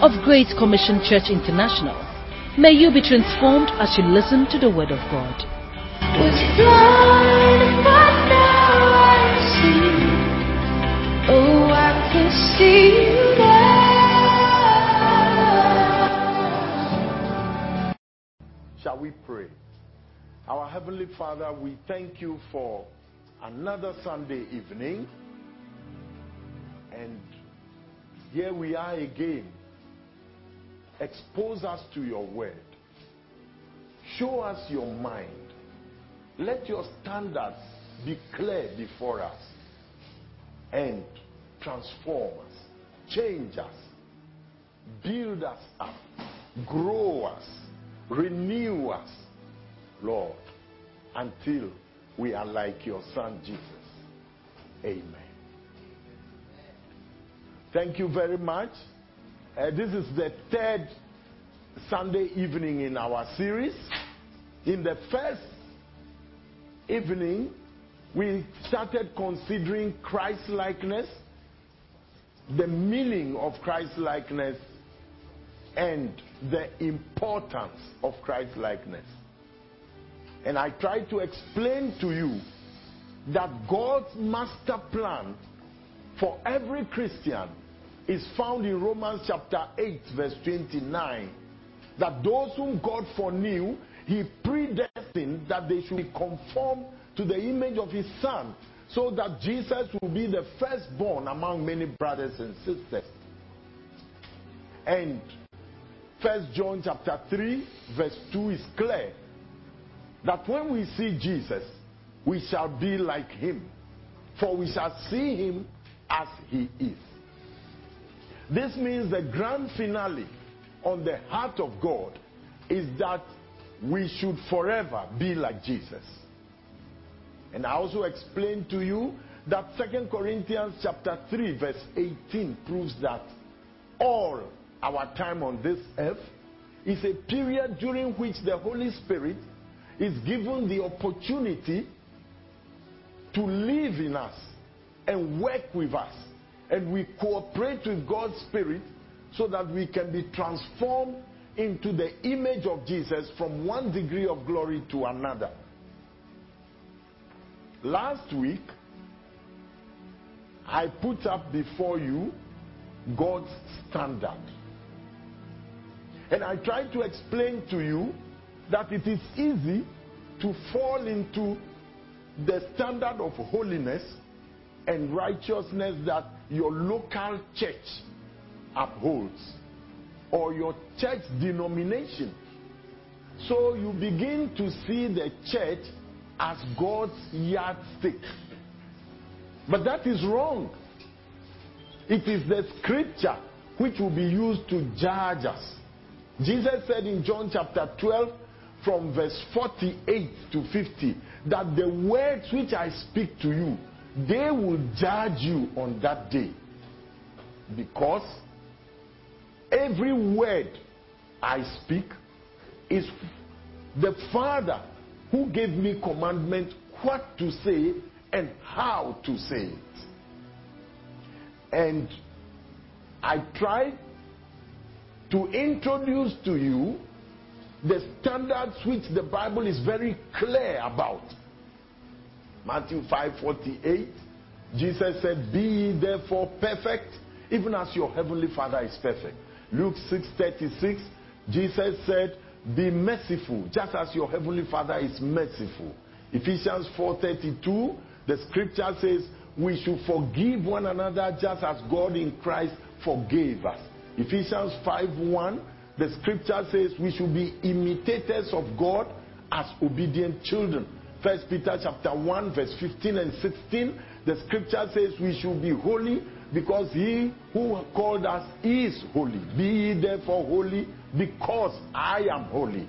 of Great Commission Church International. May you be transformed as you listen to the Word of God. Was blind, but now I see. Oh, I can see you now. Shall we pray? Our Heavenly Father, we thank you for another Sunday evening. And here we are again. Expose us to your word. Show us your mind. Let your standards be clear before us and transform us, change us, build us up, grow us, renew us, Lord, until we are like your Son Jesus. Amen. Thank you very much. Uh, this is the third Sunday evening in our series. In the first evening, we started considering Christ likeness, the meaning of Christ likeness, and the importance of Christ likeness. And I tried to explain to you that God's master plan for every Christian is found in Romans chapter 8, verse 29. That those whom God foreknew, he predestined that they should be conformed to the image of his son, so that Jesus will be the firstborn among many brothers and sisters. And First John chapter 3, verse 2 is clear that when we see Jesus, we shall be like him, for we shall see him as he is. This means the grand finale on the heart of God is that we should forever be like Jesus. And I also explained to you that Second Corinthians chapter 3 verse 18 proves that all our time on this earth is a period during which the Holy Spirit is given the opportunity to live in us and work with us and we cooperate with God's Spirit so that we can be transformed into the image of Jesus from one degree of glory to another. Last week, I put up before you God's standard. And I tried to explain to you that it is easy to fall into the standard of holiness and righteousness that your local church upholds or your church denomination. So you begin to see the church as God's yardstick. But that is wrong. It is the scripture which will be used to judge us. Jesus said in John chapter 12, from verse 48 to 50, that the words which I speak to you, they will judge you on that day. Because every word I speak is the Father who gave me commandment what to say and how to say it. And I try to introduce to you the standards which the Bible is very clear about. Matthew 5:48, Jesus said, "Be ye therefore perfect, even as your heavenly Father is perfect." Luke 6:36, Jesus said, "Be merciful, just as your heavenly Father is merciful." Ephesians 4:32, the scripture says, "We should forgive one another just as God in Christ forgave us." Ephesians 5:1, the scripture says, "We should be imitators of God as obedient children." First Peter chapter 1, verse 15 and 16, the scripture says we should be holy Because he who called us is holy. Be ye therefore holy because I am holy.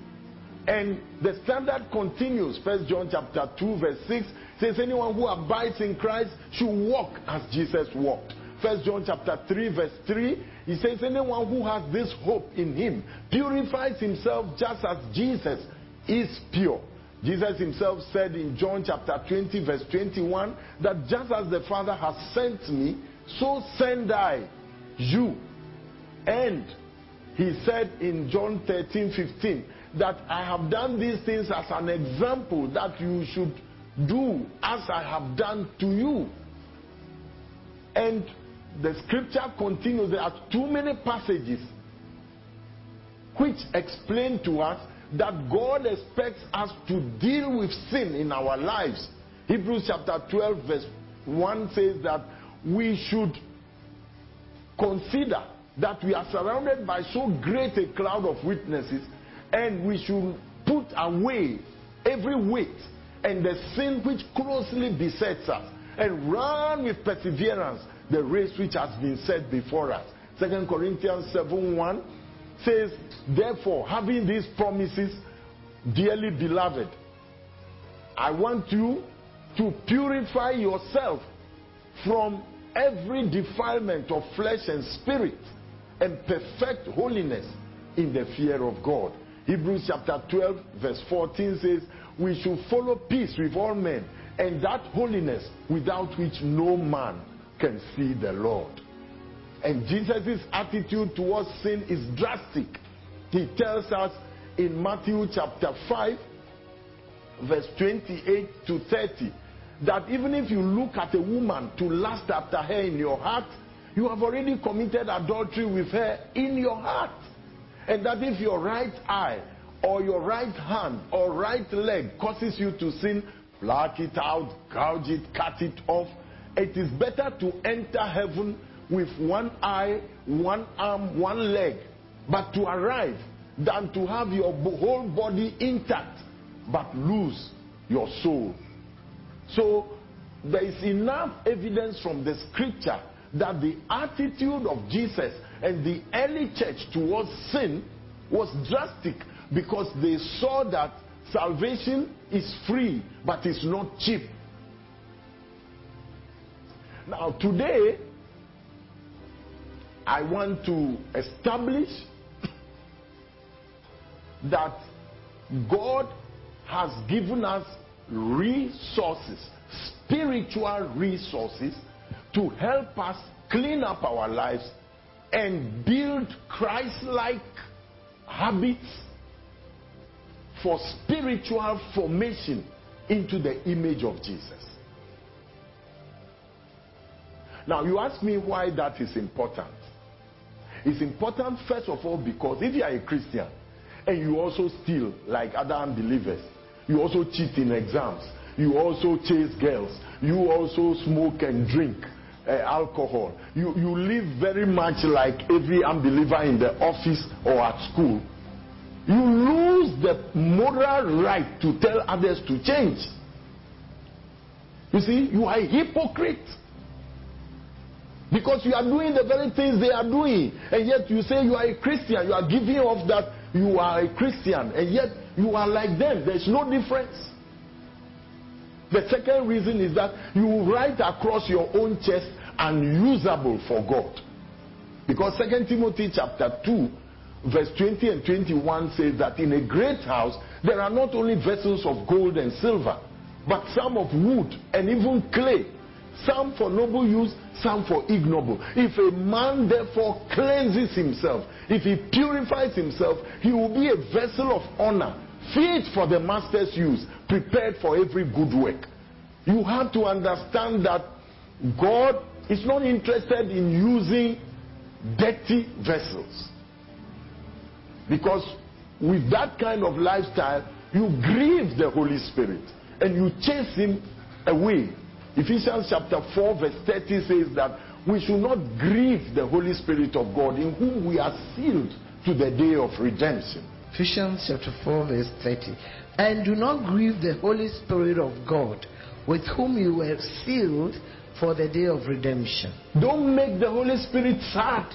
And the standard continues. First John chapter 2, verse 6 says, Anyone who abides in Christ should walk as Jesus walked. First John chapter 3, verse 3, he says, Anyone who has this hope in him purifies himself just as Jesus is pure. Jesus himself said in John chapter 20, verse 21, that just as the Father has sent me, so send I you. And he said in John 13, 15, that I have done these things as an example that you should do as I have done to you. And the scripture continues. There are too many passages which explain to us that God expects us to deal with sin in our lives. Hebrews chapter 12, verse 1 says that we should consider that we are surrounded by so great a cloud of witnesses and we should put away every weight and the sin which closely besets us and run with perseverance the race which has been set before us. Second Corinthians 7 1 says, Therefore, having these promises, dearly beloved, I want you to purify yourself from every defilement of flesh and spirit and perfect holiness in the fear of God. Hebrews chapter 12, verse 14 says, We should follow peace with all men and that holiness without which no man can see the Lord. And Jesus' attitude towards sin is drastic. He tells us in Matthew chapter 5, verse 28 to 30, that even if you look at a woman to lust after her in your heart, you have already committed adultery with her in your heart. And that if your right eye or your right hand or right leg causes you to sin, pluck it out, gouge it, cut it off. It is better to enter heaven with one eye, one arm, one leg, but to arrive than to have your whole body intact but lose your soul. So there is enough evidence from the scripture that the attitude of Jesus and the early church towards sin was drastic because they saw that salvation is free but it's not cheap. Now, today, I want to establish that God has given us resources, spiritual resources, to help us clean up our lives and build Christ like habits for spiritual formation into the image of Jesus. Now, you ask me why that is important. It's important, first of all, because if you are a Christian and you also steal like other unbelievers, you also cheat in exams, you also chase girls, you also smoke and drink uh, alcohol, you, you live very much like every unbeliever in the office or at school, you lose the moral right to tell others to change. You see, you are a hypocrite. Because you are doing the very things they are doing. And yet you say you are a Christian. You are giving off that you are a Christian. And yet you are like them. There's no difference. The second reason is that you write across your own chest unusable for God. Because 2 Timothy chapter 2, verse 20 and 21 says that in a great house there are not only vessels of gold and silver, but some of wood and even clay, some for noble use, some for ignoble. If a man therefore cleanses himself, if he purifies himself, he will be a vessel of honor, fit for the master's use, prepared for every good work. You have to understand that God is not interested in using dirty vessels. Because with that kind of lifestyle, you grieve the Holy Spirit and you chase him away. Ephesians chapter 4, verse 30 says that we should not grieve the Holy Spirit of God in whom we are sealed to the day of redemption. Ephesians chapter 4, verse 30. And do not grieve the Holy Spirit of God, with whom you were sealed for the day of redemption. Don't make the Holy Spirit sad.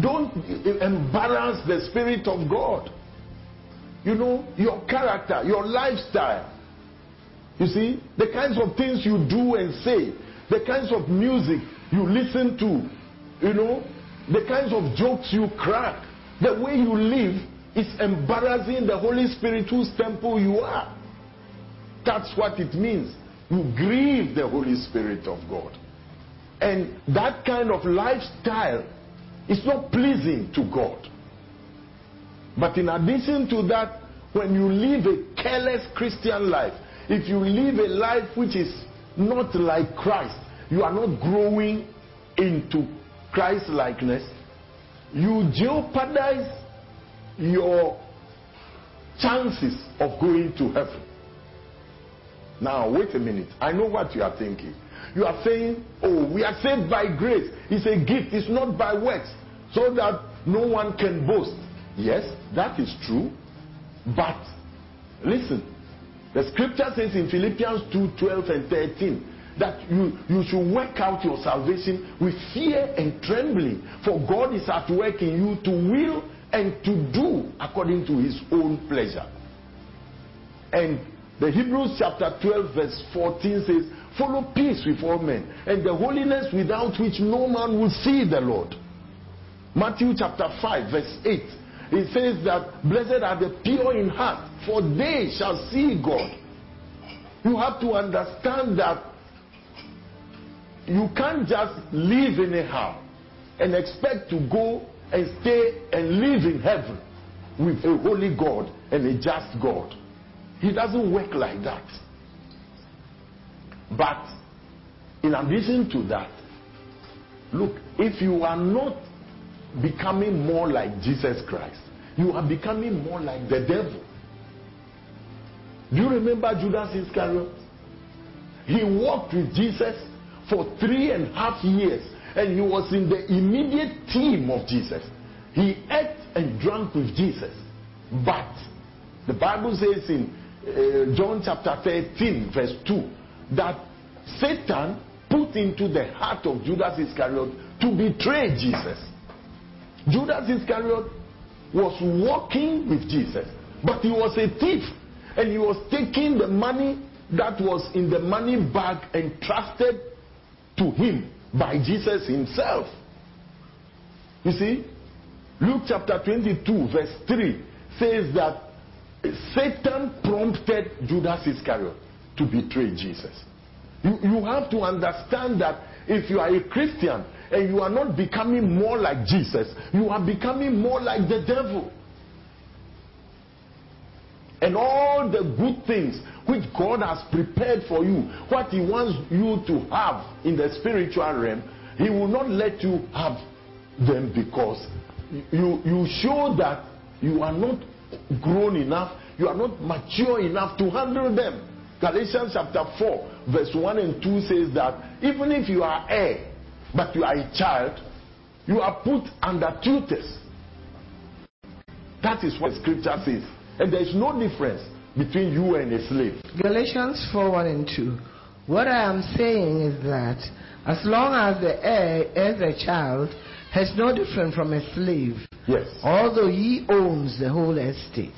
Don't embarrass the Spirit of God. You know, your character, your lifestyle. You see, the kinds of things you do and say, the kinds of music you listen to, you know, the kinds of jokes you crack, the way you live is embarrassing the Holy Spirit whose temple you are. That's what it means. You grieve the Holy Spirit of God. And that kind of lifestyle is not pleasing to God. But in addition to that, when you live a careless Christian life, if you live a life which is not like Christ, you are not growing into Christ likeness, you jeopardize your chances of going to heaven. Now, wait a minute. I know what you are thinking. You are saying, Oh, we are saved by grace. It's a gift, it's not by works, so that no one can boast. Yes, that is true. But listen, the scripture says in Philippians 2 12 and 13 that you, you should work out your salvation with fear and trembling, for God is at work in you to will and to do according to his own pleasure. And the Hebrews chapter 12, verse 14 says, Follow peace with all men, and the holiness without which no man will see the Lord. Matthew chapter 5, verse 8. It says that blessed are the pure in heart, for they shall see God. You have to understand that you can't just live anyhow and expect to go and stay and live in heaven with a holy God and a just God. He doesn't work like that. But in addition to that, look, if you are not becoming more like Jesus Christ, you are becoming more like the devil. Do you remember Judas Iscariot? He walked with Jesus for three and a half years and he was in the immediate team of Jesus. He ate and drank with Jesus. But the Bible says in uh, John chapter 13, verse 2, that Satan put into the heart of Judas Iscariot to betray Jesus. Judas Iscariot was walking with Jesus, but he was a thief and he was taking the money that was in the money bag entrusted to him by Jesus himself. You see, Luke chapter 22, verse 3 says that Satan prompted Judas Iscariot to betray Jesus. You, you have to understand that if you are a Christian and you are not becoming more like Jesus, you are becoming more like the devil. And all the good things which God has prepared for you, what He wants you to have in the spiritual realm, He will not let you have them because you, you show that you are not grown enough, you are not mature enough to handle them. Galatians chapter 4, verse 1 and 2 says that even if you are heir, but you are a child, you are put under tutors. That is what scripture says. And there is no difference between you and a slave. Galatians 4 1 and 2. What I am saying is that as long as the heir is a child, has no different from a slave, Yes. although he owns the whole estate.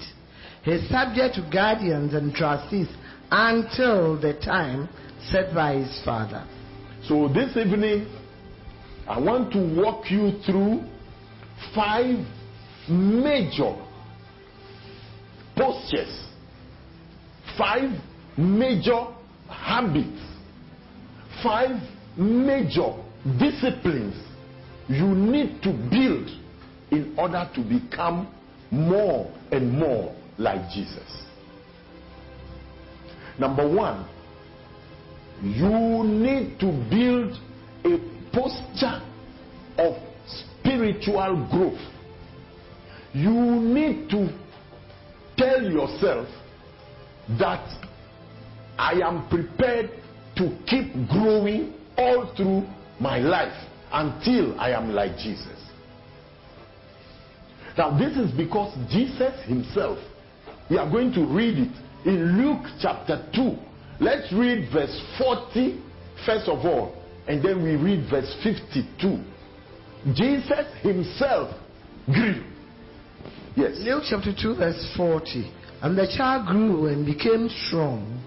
He is subject to guardians and trustees until the time set by his father. So this evening, I want to walk you through five major postures, five major habits, five major disciplines you need to build in order to become more and more like Jesus. Number one, you need to build a posture of spiritual growth. You need to tell yourself that I am prepared to keep growing all through my life until I am like Jesus. Now, this is because Jesus himself, we are going to read it in Luke chapter 2. Let's read verse 40 first of all, and then we read verse 52. Jesus himself grew. Yes. Luke chapter 2, verse 40. And the child grew and became strong.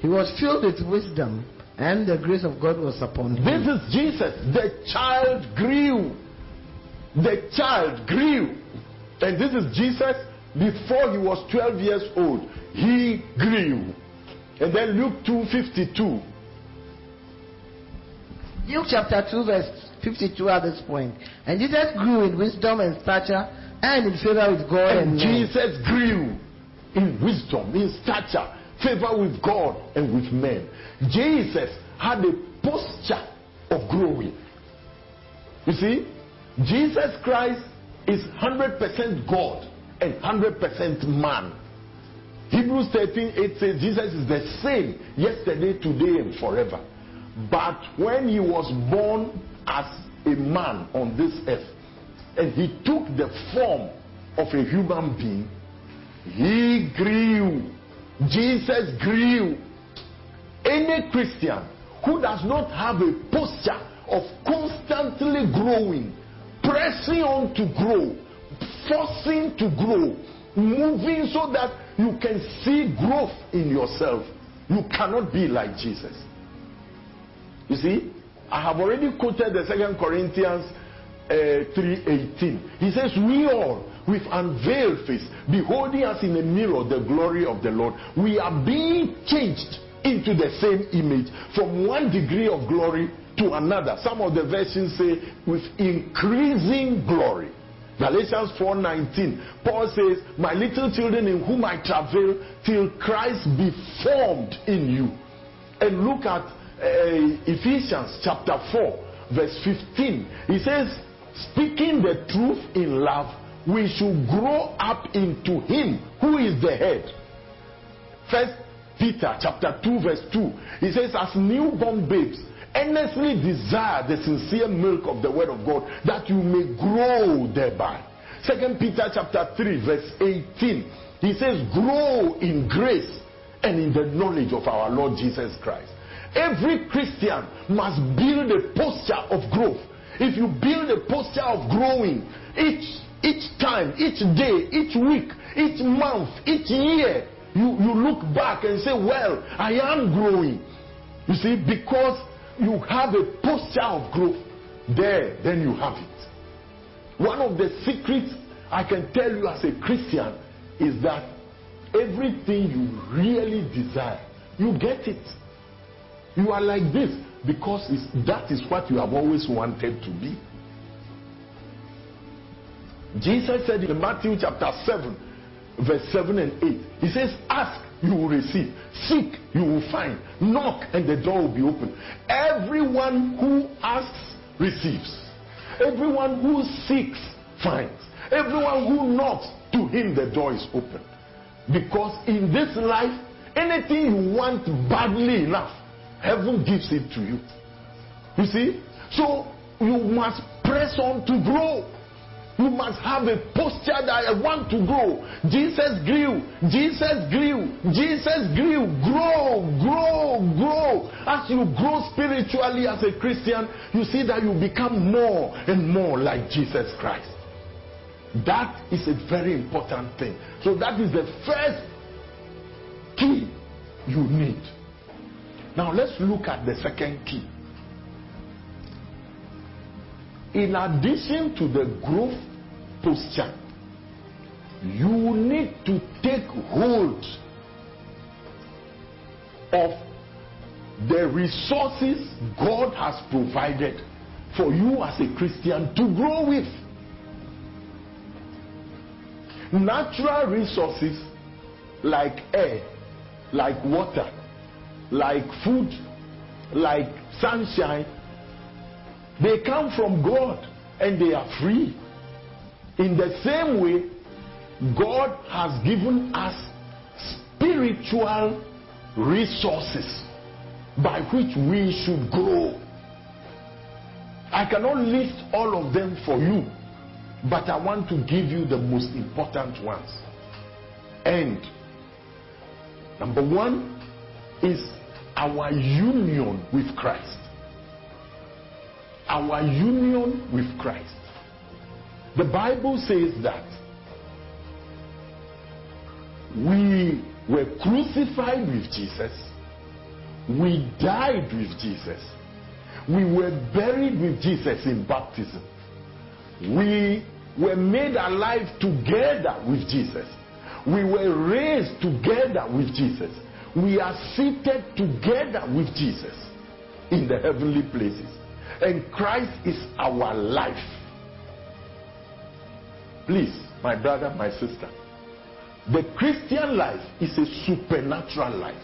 He was filled with wisdom, and the grace of God was upon him. This is Jesus. The child grew. The child grew. And this is Jesus before he was 12 years old. He grew. And then Luke 2:52. Luke chapter 2, verse 52 at this point. And Jesus grew in wisdom and stature and in favor with God and, And men. Jesus grew in wisdom, in stature, favor with God and with men. Jesus had a posture of growing. You see, Jesus Christ is 100% God and 100% man. Hebrews 13 8 says Jesus is the same yesterday, today, and forever. But when he was born as a man on this earth, and he took the form of a human being, he grew. Jesus grew. Any Christian who does not have a posture of constantly growing, pressing on to grow, forcing to grow, moving so that you can see growth in yourself, you cannot be like Jesus. You see, I have already quoted the Second Corinthians uh, 3:18. He says, "We all, with unveiled face, beholding as in a mirror the glory of the Lord, we are being changed into the same image from one degree of glory to another." Some of the versions say, "With increasing glory." Galatians 4:19 Paul says, "My little children in whom I travail till Christ be formed in you." And look at uh, Ephesians chapter 4 verse 15. He says, "Speaking the truth in love, we should grow up into him who is the head." First Peter chapter 2 verse 2. He says, "As newborn babes, earnestly desire the sincere milk of the word of God that you may grow thereby. Second Peter chapter 3 verse 18. He says, grow in grace and in the knowledge of our Lord Jesus Christ. Every Christian must build a posture of growth. If you build a posture of growing each each time, each day, each week, each month, each year, you, you look back and say, Well, I am growing. You see, because you have a posture of growth, there, then you have it. One of the secrets I can tell you as a Christian is that everything you really desire, you get it. You are like this because that is what you have always wanted to be. Jesus said in Matthew chapter 7, verse 7 and 8, He says, Ask, you will receive. Seek, you will find. Knock, and the door will be open. Everyone who asks receives. Everyone who seeks finds. Everyone who knocks, to him the door is open. Because in this life, anything you want badly enough, heaven gives it to you. You see? So you must press on to grow. You must have a posture that I want to grow. Jesus grew. Jesus grew. Jesus grew. Grow, grow, grow. As you grow spiritually as a Christian, you see that you become more and more like Jesus Christ. That is a very important thing. So, that is the first key you need. Now, let's look at the second key. In addition to the growth posture, you need to take hold of the resources God has provided for you as a Christian to grow with. Natural resources like air, like water, like food, like sunshine, they come from God and they are free. In the same way, God has given us spiritual resources by which we should grow. I cannot list all of them for you, but I want to give you the most important ones. And number one is our union with Christ. Our union with Christ. The Bible says that we were crucified with Jesus, we died with Jesus, we were buried with Jesus in baptism, we were made alive together with Jesus, we were raised together with Jesus, we are seated together with Jesus in the heavenly places, and Christ is our life. Please, my brother, my sister, the Christian life is a supernatural life.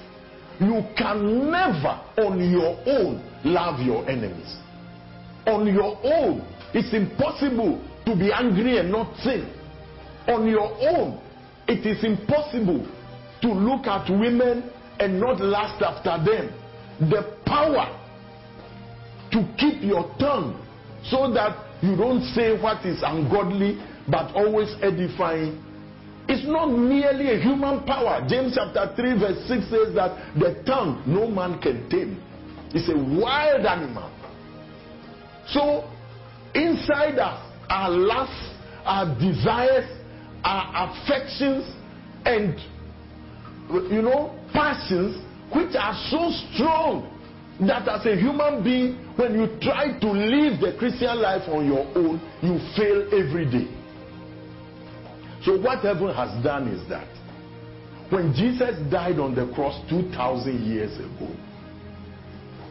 You can never, on your own, love your enemies. On your own, it's impossible to be angry and not sin. On your own, it is impossible to look at women and not lust after them. The power to keep your tongue so that you don't say what is ungodly but always edifying it's not merely a human power. James chapter 3, verse 6 says that the tongue no man can tame. It's a wild animal. So, inside us are lusts, our desires, our affections, and you know, passions which are so strong that as a human being, when you try to live the Christian life on your own, you fail every day. So, what heaven has done is that when Jesus died on the cross 2,000 years ago,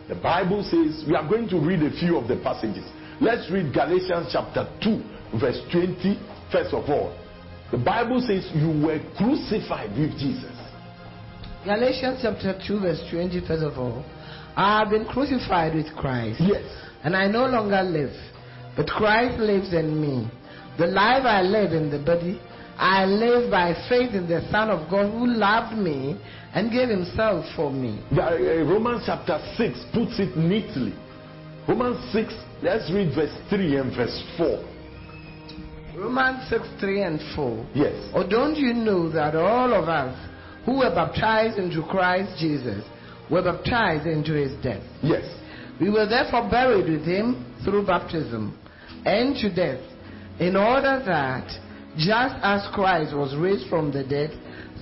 the Bible says, we are going to read a few of the passages. Let's read Galatians chapter 2, verse 20, first of all. The Bible says, You were crucified with Jesus. Galatians chapter 2, verse 20, first of all. I have been crucified with Christ. Yes. And I no longer live, but Christ lives in me. The life I live in the body, I live by faith in the Son of God who loved me and gave himself for me. The, uh, Romans chapter 6 puts it neatly. Romans 6, let's read verse 3 and verse 4. Romans 6, 3 and 4. Yes. Or don't you know that all of us who were baptized into Christ Jesus were baptized into his death? Yes. We were therefore buried with him through baptism and to death, in order that, just as Christ was raised from the dead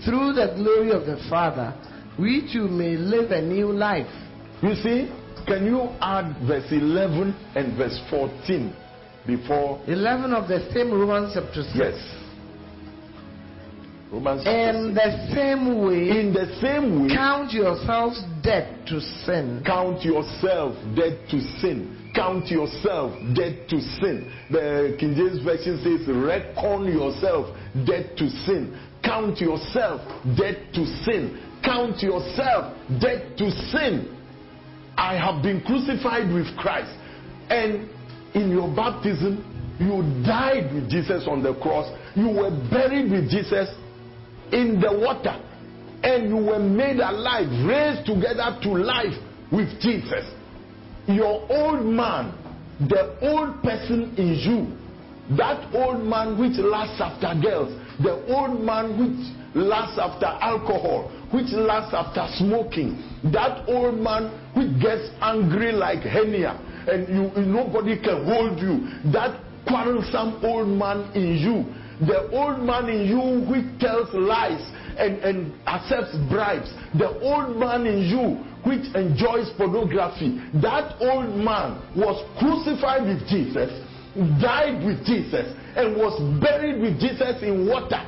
through the glory of the Father, we too may live a new life. You see, can you add verse 11 and verse 14 before? 11 of the same Romans chapter 6. Yes. Romans In the same way, In the same way, count yourselves dead to sin. count yourself dead to sin. Count yourself dead to sin. The King James Version says, reckon yourself dead to sin. Count yourself dead to sin. Count yourself dead to sin. I have been crucified with Christ. And in your baptism, you died with Jesus on the cross. You were buried with Jesus in the water. And you were made alive, raised together to life with Jesus. Your old man, the old person in you, that old man which lusts after girls, the old man which lusts after alcohol, which lusts after smoking, that old man which gets angry like hernia, and you nobody can hold you, that quarrelsome old man in you, the old man in you which tells lies and, and accepts bribes, the old man in you which enjoys pornography, that old man was crucified with Jesus, died with Jesus, and was buried with Jesus in water,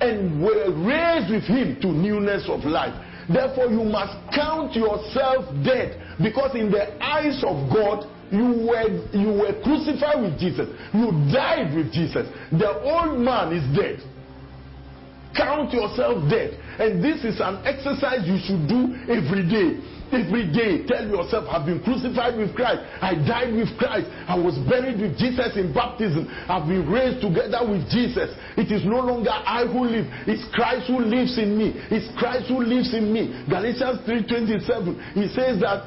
and were raised with him to newness of life. Therefore, you must count yourself dead because, in the eyes of God, you were you were crucified with Jesus. You died with Jesus. The old man is dead. Count yourself dead. And this is an exercise you should do every day. Every day, tell yourself, I've been crucified with Christ. I died with Christ. I was buried with Jesus in baptism. I've been raised together with Jesus. It is no longer I who live. It's Christ who lives in me. It's Christ who lives in me. Galatians 3.27, he says that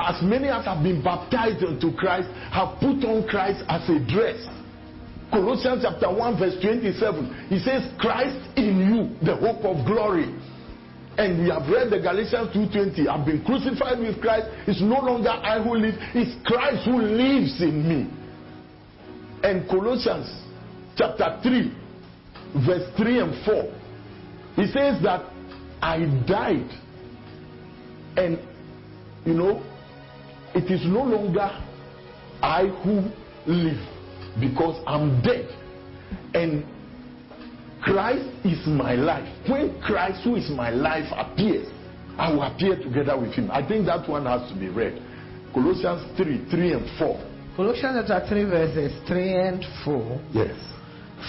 as many as have been baptized into Christ have put on Christ as a dress. Colossians chapter 1 verse 27, he says, Christ in you, the hope of glory. And we have read the Galatians 2:20. I've been crucified with Christ. It's no longer I who live, it's Christ who lives in me. And Colossians chapter 3, verse 3 and 4. He says that I died. And you know, it is no longer I who live because I'm dead. And Christ is my life. When Christ, who is my life, appears, I will appear together with him. I think that one has to be read. Colossians 3 3 and 4. Colossians chapter 3, verses 3 and 4. Yes.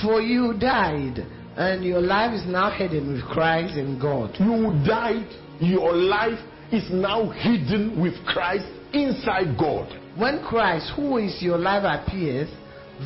For you died, and your life is now hidden with Christ in God. You died, your life is now hidden with Christ inside God. When Christ, who is your life, appears,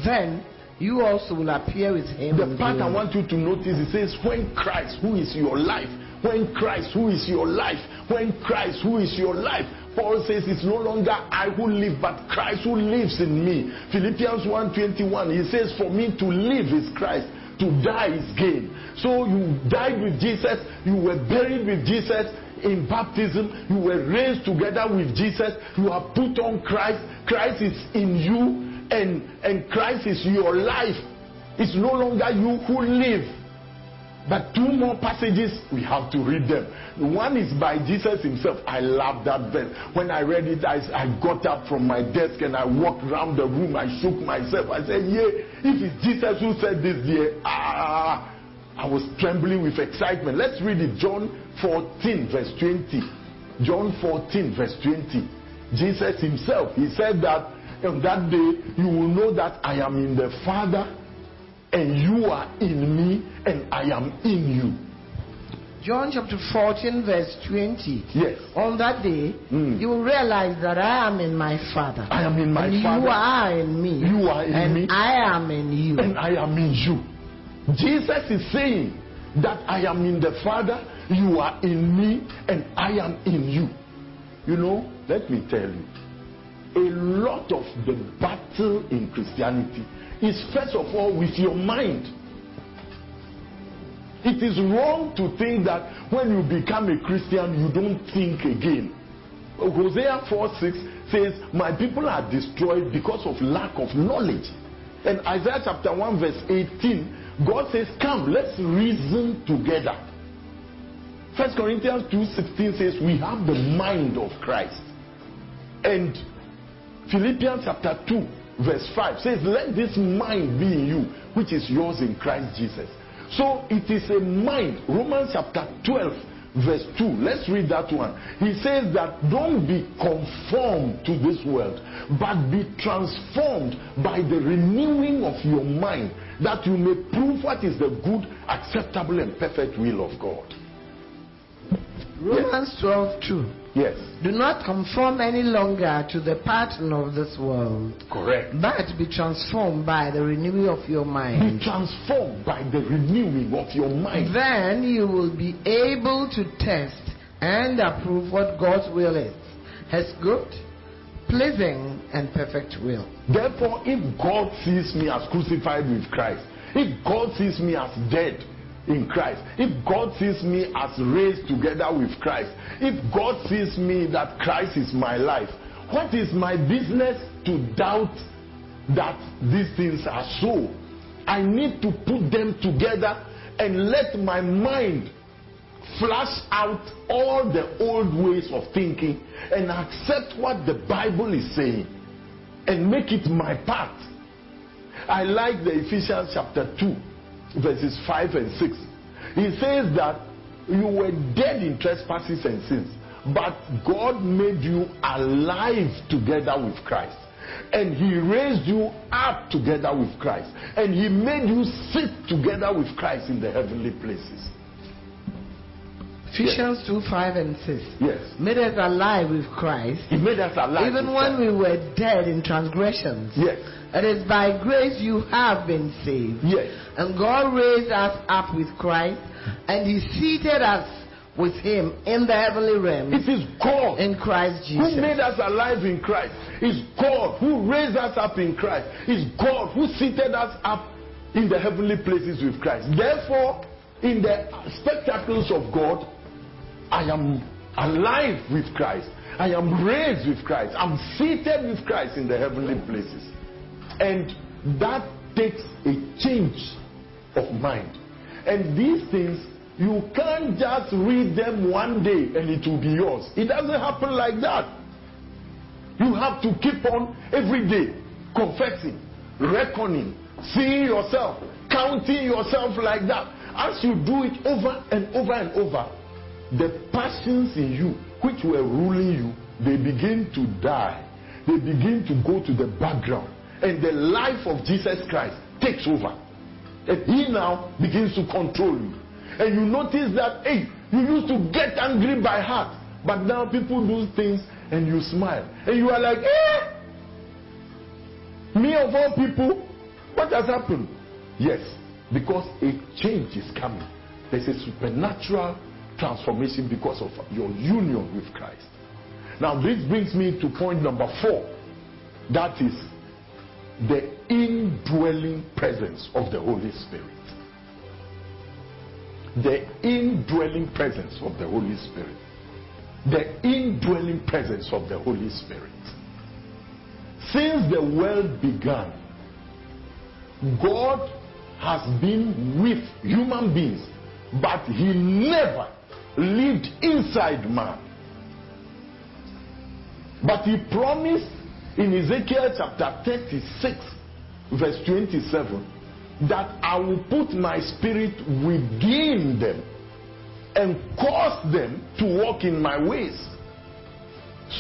then you also will appear with him. The part I want you to notice it says, When Christ, who is your life, when Christ, who is your life, when Christ, who is your life. Paul says it's no longer I who live, but Christ who lives in me. Philippians 1:21. He says, For me to live is Christ, to die is gain. So you died with Jesus, you were buried with Jesus in baptism, you were raised together with Jesus, you are put on Christ, Christ is in you, and, and Christ is your life. It's no longer you who live. But two more passages, we have to read them. One is by Jesus himself. I love that verse. When I read it, I, I got up from my desk and I walked around the room. I shook myself. I said, Yeah, if it's Jesus who said this, yeah, ah. I was trembling with excitement. Let's read it. John 14, verse 20. John 14, verse 20. Jesus himself, he said that on that day you will know that I am in the Father and you are in me and I am in you. John chapter 14, verse 20. Yes. On that day, Mm. you will realize that I am in my Father. I am in my and Father. You are in me. You are in and me. I am in you. and I am in you. Jesus is saying that I am in the Father, you are in me, and I am in you. You know, let me tell you, a lot of the battle in Christianity is first of all with your mind. It is wrong to think that when you become a Christian, you don't think again. Hosea 4 6 says, My people are destroyed because of lack of knowledge. And Isaiah chapter 1, verse 18, God says, Come, let's reason together. First Corinthians 2:16 says, We have the mind of Christ. And Philippians chapter 2, verse 5 says, Let this mind be in you, which is yours in Christ Jesus. So it is a mind. Romans chapter 12, verse 2. Let's read that one. He says that don't be conformed to this world, but be transformed by the renewing of your mind, that you may prove what is the good, acceptable, and perfect will of God. Romans 12, 2. Yes, Do not conform any longer to the pattern of this world, correct. but be transformed by the renewing of your mind. Be transformed by the renewing of your mind. Then you will be able to test and approve what God's will is, His good, pleasing, and perfect will. Therefore, if God sees me as crucified with Christ, if God sees me as dead in Christ, if God sees me as raised together with Christ, if God sees me that Christ is my life, what is my business to doubt that these things are so? I need to put them together and let my mind flush out all the old ways of thinking and accept what the Bible is saying and make it my part. I like the Ephesians chapter 2, verses 5 and 6. He says that you were dead in trespasses and sins, but God made you alive together with Christ. And he raised you up together with Christ. And he made you sit together with Christ in the heavenly places. Ephesians 2 5 and 6. Yes. Made us alive with Christ, He made us alive. even when Christ. we were dead in transgressions. Yes. It is by grace you have been saved. Yes. And God raised us up with Christ, and He seated us with Him in the heavenly realms It is God in Christ Jesus. who made us alive in Christ. It's God who raised us up in Christ. It's God who seated us up in the heavenly places with Christ. Therefore, in the spectacles of God, I am alive with Christ. I am raised with Christ. I'm seated with Christ in the heavenly places. And that takes a change of mind. And these things, you can't just read them one day and it will be yours. It doesn't happen like that. You have to keep on every day confessing, reckoning, seeing yourself, counting yourself like that. As you do it over and over and over, the passions in you which were ruling you, they begin to die. They begin to go to the background. And the life of Jesus Christ takes over. And he now begins to control you. And you notice that, hey, you used to get angry by heart. But now people do things and you smile. And you are like, eh? Me of all people, what has happened? Yes, because a change is coming. There's a supernatural transformation because of your union with Christ. Now, this brings me to point number four. That is the indwelling presence of the Holy Spirit. The indwelling presence of the Holy Spirit. The indwelling presence of the Holy Spirit. Since the world began, God has been with human beings, but He never lived inside man. But He promised in Ezekiel chapter 36, verse 27, that I will put my spirit within them and cause them to walk in my ways.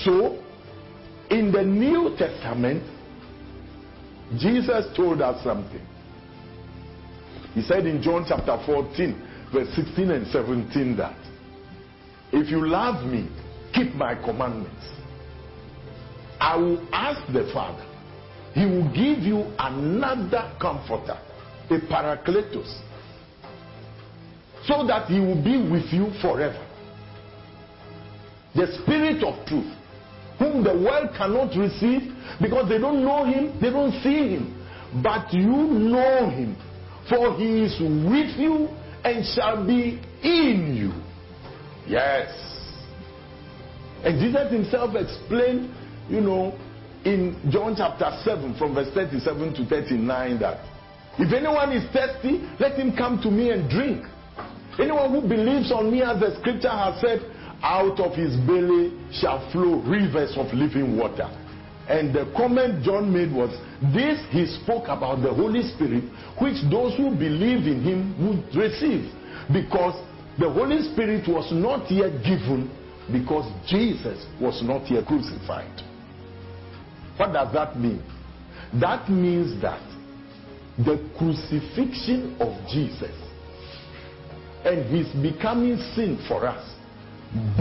So, in the New Testament, Jesus told us something. He said in John chapter 14, verse 16 and 17 that if you love me, keep my commandments. I will ask the Father, He will give you another comforter, a paracletos, so that He will be with you forever. The Spirit of truth, whom the world cannot receive because they don't know Him, they don't see Him. But you know Him, for He is with you and shall be in you. Yes. And Jesus Himself explained you know, in John chapter 7, from verse 37 to 39, that if anyone is thirsty, let him come to me and drink. Anyone who believes on me, as the scripture has said, out of his belly shall flow rivers of living water. And the comment John made was this he spoke about the Holy Spirit, which those who believe in him would receive. Because the Holy Spirit was not yet given because Jesus was not yet crucified. What does that mean? That means that the crucifixion of Jesus and his becoming sin for us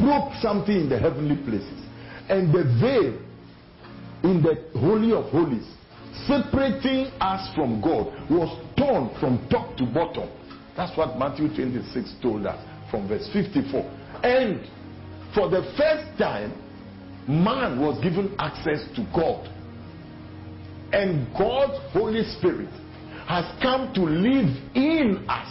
broke something in the heavenly places. And the veil in the Holy of Holies, separating us from God, was torn from top to bottom. That's what Matthew 26 told us from verse 54. And for the first time, man was given access to God. And God's Holy Spirit has come to live in us.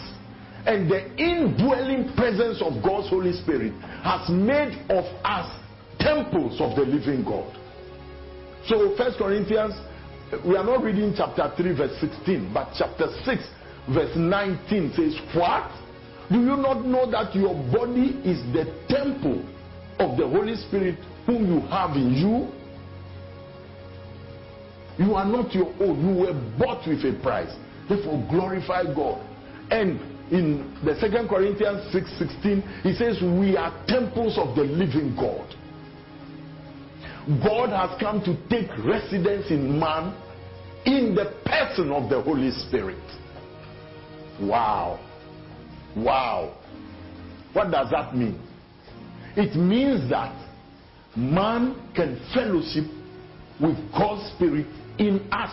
And the indwelling presence of God's Holy Spirit has made of us temples of the living God. So, First Corinthians, we are not reading chapter 3, verse 16, but chapter 6, verse 19 says, What? Do you not know that your body is the temple of the Holy Spirit whom you have in you? You are not your own. You were bought with a price. Therefore, glorify God. And in the Second Corinthians 6 16, he says, We are temples of the living God. God has come to take residence in man in the person of the Holy Spirit. Wow. Wow. What does that mean? It means that man can fellowship with God's Spirit in us.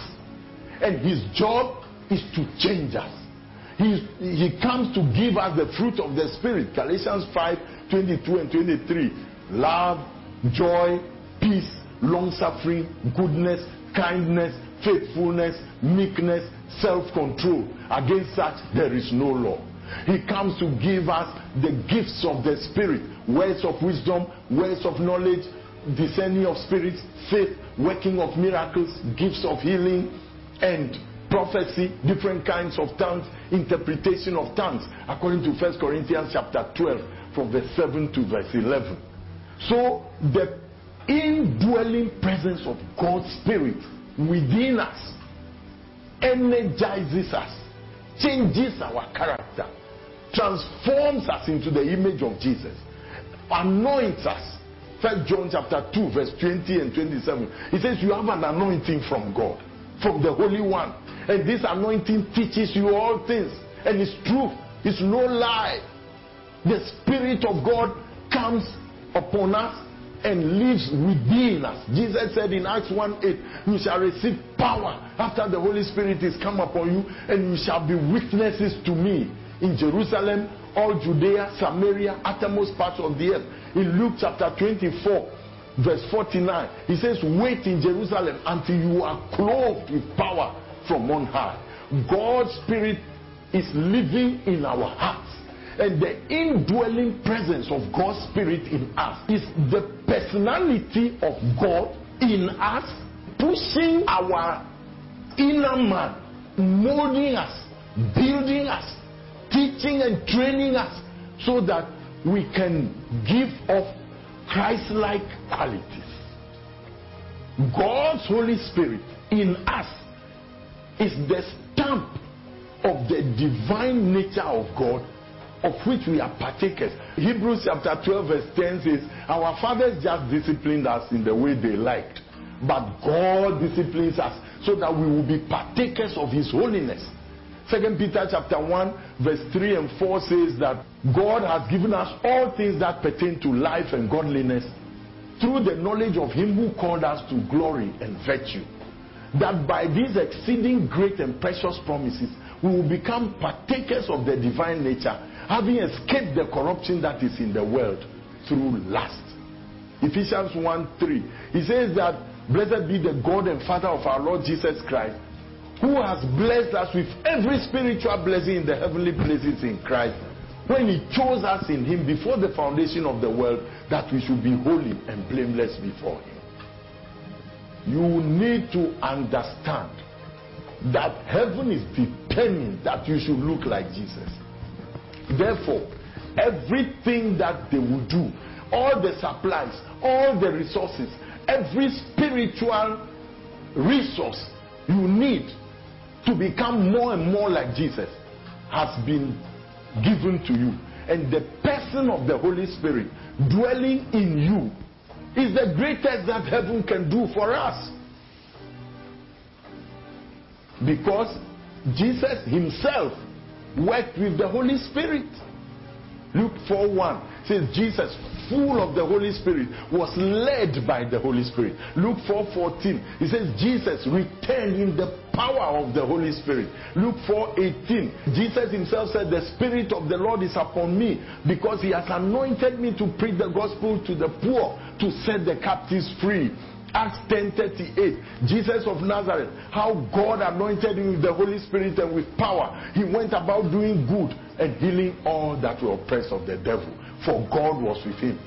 And his job is to change us. He, he comes to give us the fruit of the Spirit. Galatians 5 22 and 23. Love, joy, peace, long suffering, goodness, kindness, faithfulness, meekness, self control. Against such there is no law. He comes to give us the gifts of the Spirit words of wisdom, words of knowledge, discerning of spirits, faith, working of miracles, gifts of healing, and prophecy, different kinds of tongues, interpretation of tongues, according to 1 Corinthians chapter 12, from verse 7 to verse 11. So, the indwelling presence of God's Spirit within us energizes us, changes our character, transforms us into the image of Jesus, anoints us. First John chapter 2, verse 20 and 27. He says, You have an anointing from God, from the Holy One. And this anointing teaches you all things. And it's truth, it's no lie. The Spirit of God comes upon us and lives within us. Jesus said in Acts 1 8, You shall receive power after the Holy Spirit is come upon you, and you shall be witnesses to me in Jerusalem, all Judea, Samaria, uttermost parts of the earth. In Luke chapter 24, verse 49, he says, Wait in Jerusalem until you are clothed with power from on high. God's Spirit is living in our hearts. And the indwelling presence of God's Spirit in us is the personality of God in us, pushing our inner man, molding us, building us, teaching and training us so that we can give off Christ like qualities. God's Holy Spirit in us is the stamp of the divine nature of God of which we are partakers. Hebrews chapter 12, verse 10 says, Our fathers just disciplined us in the way they liked, but God disciplines us so that we will be partakers of His holiness. Second Peter chapter 1, verse 3 and 4 says that God has given us all things that pertain to life and godliness through the knowledge of Him who called us to glory and virtue. That by these exceeding great and precious promises, we will become partakers of the divine nature, having escaped the corruption that is in the world through lust. Ephesians 1 3. He says that, Blessed be the God and Father of our Lord Jesus Christ, who has blessed us with every spiritual blessing in the heavenly places in Christ, when He chose us in Him before the foundation of the world, that we should be holy and blameless before Him. You need to understand that heaven is determined that you should look like Jesus. Therefore, everything that they will do, all the supplies, all the resources, every spiritual resource you need to become more and more like Jesus has been given to you. And the person of the Holy Spirit dwelling in you is the greatest that heaven can do for us. Because Jesus himself worked with the Holy Spirit. Luke 4 1 says, Jesus, full of the Holy Spirit, was led by the Holy Spirit. Luke 4 14, he says, Jesus returned in the power of the Holy Spirit. Luke 4 18, Jesus himself said, The Spirit of the Lord is upon me because he has anointed me to preach the gospel to the poor, to set the captives free. Acts 10:38, Jesus of Nazareth, how God anointed him with the Holy Spirit and with power. He went about doing good and healing all that were oppressed of the devil, for God was with him.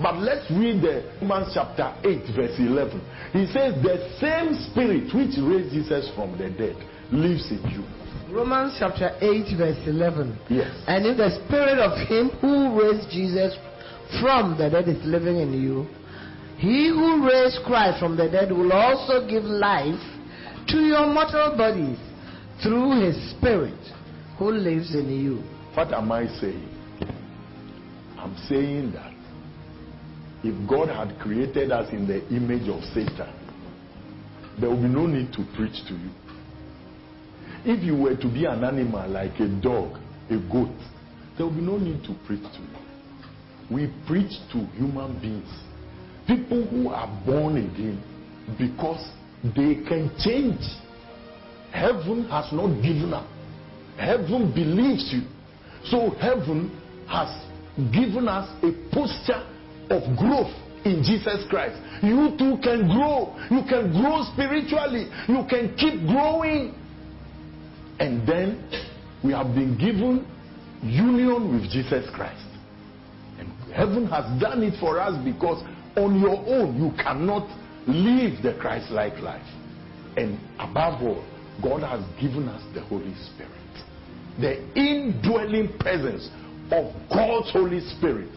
But let's read the Romans chapter 8, verse 11. He says, The same spirit which raised Jesus from the dead lives in you. Romans chapter 8, verse 11. Yes. And if the spirit of him who raised Jesus from the dead is living in you, he who raised Christ from the dead will also give life to your mortal bodies through his spirit who lives in you. What am I saying? I'm saying that if God had created us in the image of Satan, there will be no need to preach to you. If you were to be an animal like a dog, a goat, there will be no need to preach to you. We preach to human beings, people who are born again, because they can change. Heaven has not given up. Heaven believes you. So heaven has given us a posture of growth in Jesus Christ. You too can grow. You can grow spiritually. You can keep growing. And then we have been given union with Jesus Christ. And heaven has done it for us because on your own you cannot live the Christ like life. And above all, God has given us the Holy Spirit. The indwelling presence of God's Holy Spirit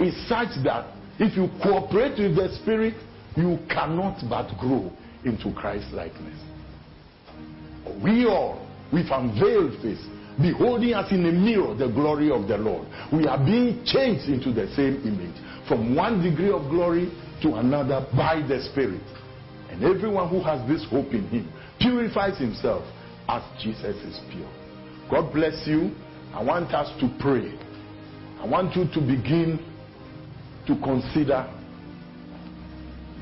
is such that if you cooperate with the Spirit, you cannot but grow into Christ likeness. We all, with unveiled face, beholding as in a mirror the glory of the Lord, we are being changed into the same image from one degree of glory to another by the Spirit. And everyone who has this hope in Him purifies himself as Jesus is pure. God bless you. I want us to pray. I want you to begin to consider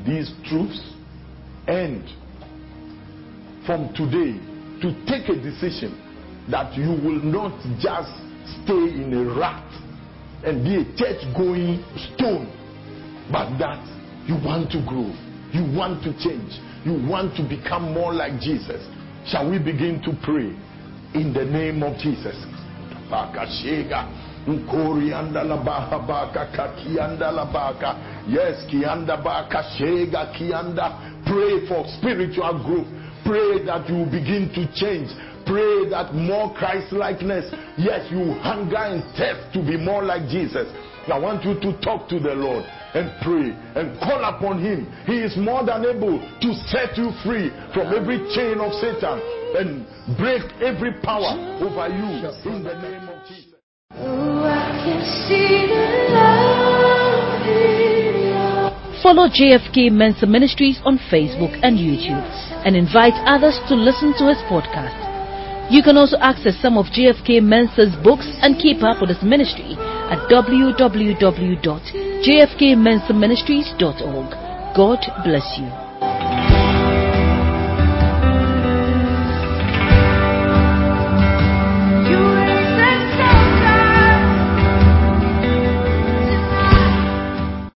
these truths and from today to take a decision that you will not just stay in a rut and be a church going stone, but that you want to grow, you want to change, you want to become more like Jesus. Shall we begin to pray in the name of Jesus? Yes, kianda baka shega kianda. Pray for spiritual growth. Pray that you begin to change. Pray that more Christ likeness. Yes, you hunger and thirst to be more like Jesus. I want you to talk to the Lord and pray and call upon Him. He is more than able to set you free from every chain of Satan and break every power over you in the name of Jesus. Oh, I can see the love in your Follow JFK Mensa Ministries on Facebook and YouTube and invite others to listen to his podcast. You can also access some of JFK Mensa's books and keep up with his ministry at www.jfkmensaministries.org. God bless you.